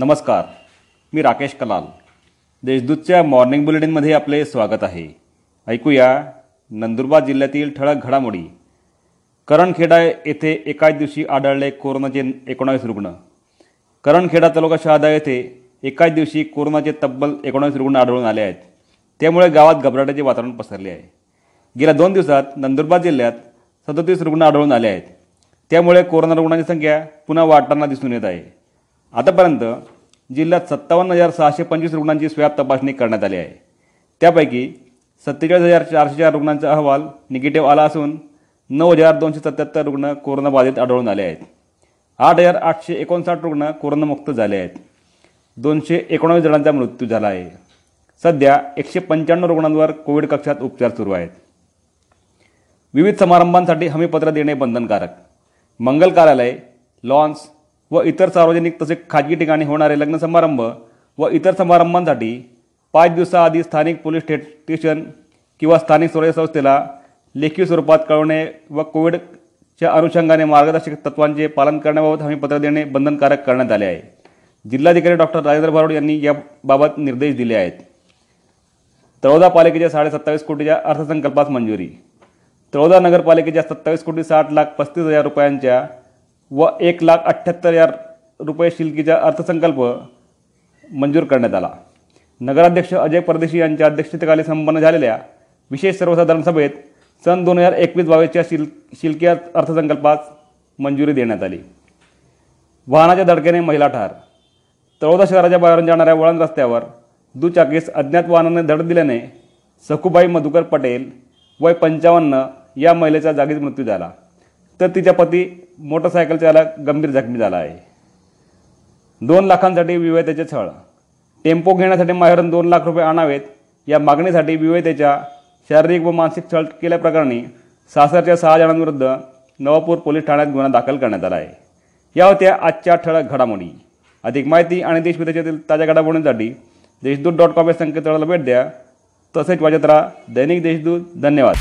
नमस्कार मी राकेश कलाल. देशदूतच्या मॉर्निंग बुलेटिनमध्ये आपले स्वागत आहे. ऐकूया नंदुरबार जिल्ह्यातील ठळक घडामोडी. करणखेडा येथे एकाच दिवशी आढळले कोरोनाचे एकोणावीस रुग्ण. करणखेडा तालुका शहादा येथे एकाच दिवशी कोरोनाचे तब्बल एकोणावीस रुग्ण आढळून आले आहेत. त्यामुळे गावात घबराटाचे वातावरण पसरले आहे. गेल्या दोन दिवसात नंदुरबार जिल्ह्यात सदतीस रुग्ण आढळून आले आहेत. त्यामुळे कोरोना रुग्णांची संख्या पुन्हा वाढताना दिसून येत आहे. आतापर्यंत जिल्ह्यात सत्तावन्न हजार सहाशे पंचवीस रुग्णांची स्वॅब तपासणी करण्यात आली आहे. त्यापैकी सत्तेचाळीस हजार चारशे चार रुग्णांचा अहवाल निगेटिव्ह आला असून नऊ हजार दोनशे सत्याहत्तर रुग्ण कोरोनाबाधित आढळून आले आहेत. आठ हजार आठशे एकोणसाठ रुग्ण कोरोनामुक्त झाले आहेत. दोनशे एकोणावीस जणांचा मृत्यू झाला आहे. सध्या एकशे पंच्याण्णव रुग्णांवर कोविड कक्षात उपचार सुरू आहेत. विविध समारंभांसाठी हमीपत्र देणे बंधनकारक. मंगल कार्यालय लॉन्स व इतर सार्वजनिक तसेच खाजगी ठिकाणी होणारे लग्न समारंभ व इतर समारंभांसाठी पाच दिवसाआधी स्थानिक पोलीस स्टेशन किंवा स्थानिक स्वराज्य संस्थेला लेखी स्वरूपात कळवणे व कोविडच्या अनुषंगाने मार्गदर्शक तत्वांचे पालन करण्याबाबत हमीपत्र देणे बंधनकारक करण्यात आले आहे. जिल्हाधिकारी डॉक्टर राजेंद्र भारुड यांनी याबाबत निर्देश दिले आहेत. तळोदा पालिकेच्या साडेसत्तावीस कोटीच्या अर्थसंकल्पास मंजुरी. तळोदा नगरपालिकेच्या सत्तावीस कोटी साठ लाख पस्तीस हजार रुपयांच्या व एक लाख अठ्ठ्याहत्तर हजार रुपये शिल्कीचा अर्थसंकल्प मंजूर करण्यात आला. नगराध्यक्ष अजय परदेशी यांच्या अध्यक्षतेखाली संपन्न झालेल्या विशेष सर्वसाधारण सभेत सन दोन हजार एकवीस बावीसच्या शिल शिल्की अर्थसंकल्पास मंजुरी देण्यात आली. वाहनाच्या धडकेने महिला ठार. तळोदा शहराच्या बाहेरून जाणाऱ्या वळण रस्त्यावर दुचाकीस अज्ञात वाहनाने धड दिल्याने सखुबाई मधुकर पटेल वय पंचावन्न या महिलेचा जागीच मृत्यू झाला. तर तिच्या पती मोटरसायकल चालक गंभीर जखमी झाला आहे. दोन लाखांसाठी विवेतेचे छळ. टेम्पो घेण्यासाठी माहेरून दोन लाख रुपये आणावेत. या मागणीसाठी विवेतेच्या शारीरिक व मानसिक छळ केल्याप्रकरणी सासरच्या सहा जणांविरुद्ध नवापूर पोलीस ठाण्यात गुन्हा दाखल करण्यात आला आहे. या होत्या आजच्या ठळक घडामोडी. अधिक माहिती आणि देशविदेशातील ताज्या घडामोडींसाठी देशदूत डॉट कॉम या संकेतस्थळाला भेट द्या. तसेच वाजत राहा दैनिक देशदूत. धन्यवाद.